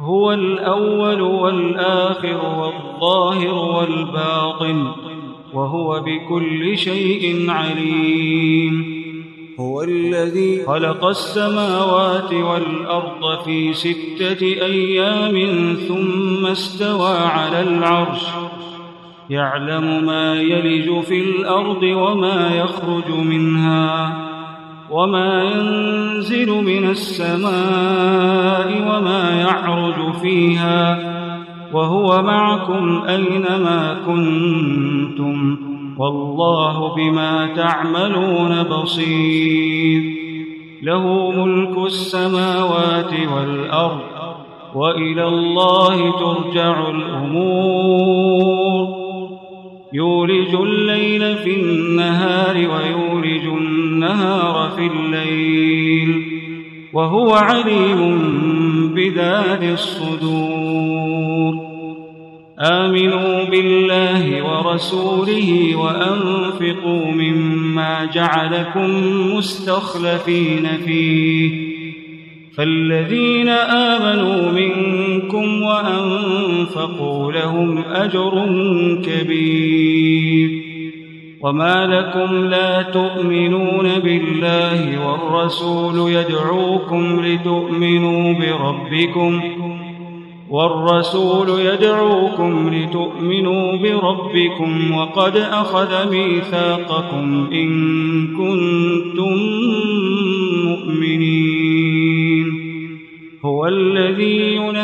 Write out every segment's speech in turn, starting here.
هو الأول والآخر والظاهر والباطن وهو بكل شيء عليم. هو الذي خلق السماوات والأرض في ستة أيام ثم استوى على العرش. يعلم ما يلج في الأرض وما يخرج منها. وما ينزل من السماء وما يعرج فيها وهو معكم اينما كنتم والله بما تعملون بصير له ملك السماوات والارض والى الله ترجع الأمور يولج الليل في النهار ويولج النهار في الليل وهو عليم بذات الصدور. آمنوا بالله ورسوله وأنفقوا مما جعلكم مستخلفين فيه. فالذين آمنوا منكم وأنفقوا لهم أجر كبير. وما لكم لا تؤمنون بالله والرسول يدعوكم لتؤمنوا بربكم والرسول يدعوكم لتؤمنوا بربكم وقد أخذ ميثاقكم إن كنتم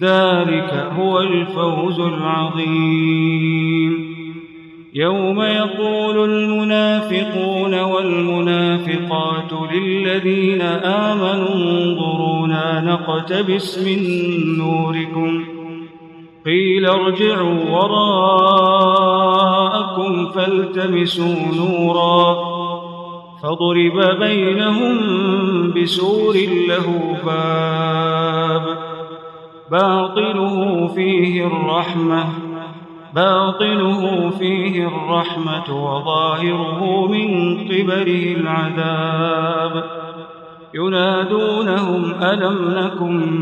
ذلك هو الفوز العظيم. يوم يقول المنافقون والمنافقات للذين آمنوا انظرونا نقتبس من نوركم. قيل ارجعوا وراءكم فالتمسوا نورا. فضرب بينهم بسور له باب. باطنه فيه الرحمة باطنه فيه الرحمة وظاهره من قبله العذاب. ينادونهم ألم نكن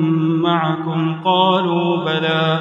معكم؟ قالوا بلى.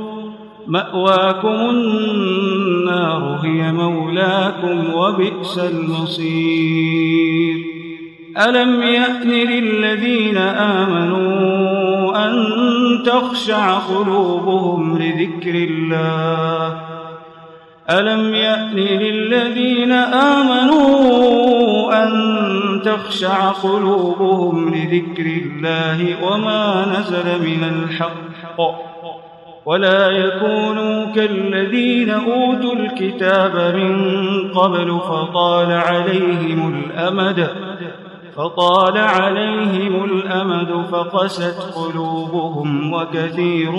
مأواكم النار هي مولاكم وبئس المصير. ألم يأن للذين آمنوا أن تخشع قلوبهم لذكر الله؟ ألم يأن للذين آمنوا أن تخشع قلوبهم لذكر الله وما نزل من الحق؟ ولا يكونوا كالذين أوتوا الكتاب من قبل فطال عليهم الأمد فطال عليهم الأمد فقست قلوبهم وكثير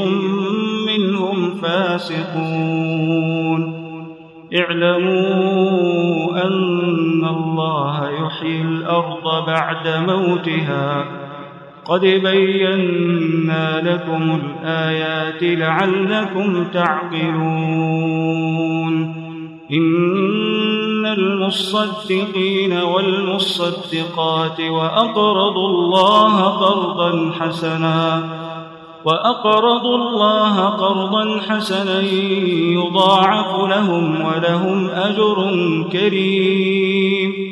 منهم فاسقون. اعلموا أن الله يحيي الأرض بعد موتها قد بينا لكم الآيات لعلكم تعقلون. إن المصدقين والمصدقات وأقرضوا الله قرضا حسنا وأقرضوا الله قرضا حسنا يضاعف لهم ولهم أجر كريم.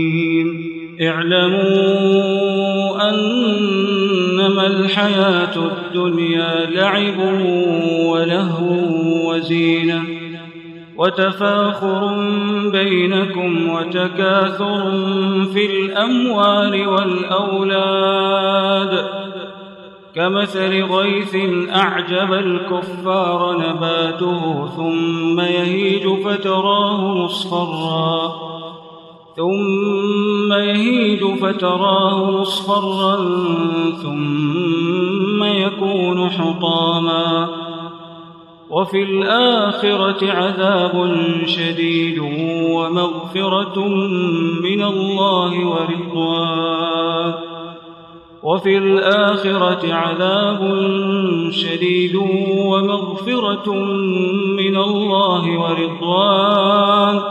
اعلموا أنما الحياة الدنيا لعب ولهو وزينة وتفاخر بينكم وتكاثر في الأموال والأولاد كمثل غيث أعجب الكفار نباته ثم يهيج فتراه مصفرا ثم يهيج فتراه مصفرا ثم يكون حطاما وفي الآخرة عذاب شديد ومغفرة من الله ورضوان وفي الآخرة عذاب شديد ومغفرة من الله ورضوان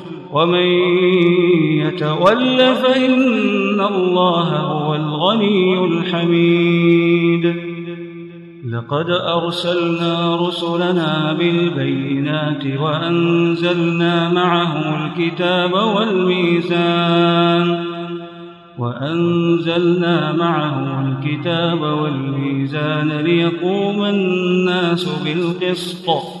ومن يتول فإن الله هو الغني الحميد. لقد أرسلنا رسلنا بالبينات وأنزلنا معهم الكتاب والميزان وأنزلنا معهم الكتاب والميزان ليقوم الناس بالقسط.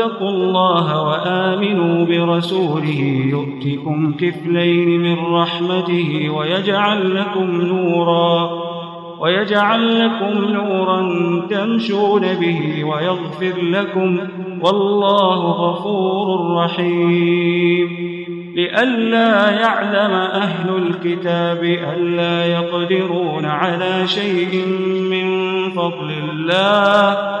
آمنوا اتقوا الله وآمنوا برسوله يؤتكم كفلين من رحمته ويجعل لكم نورا ويجعل لكم نورا تمشون به ويغفر لكم والله غفور رحيم لئلا يعلم أهل الكتاب ألا يقدرون على شيء من فضل الله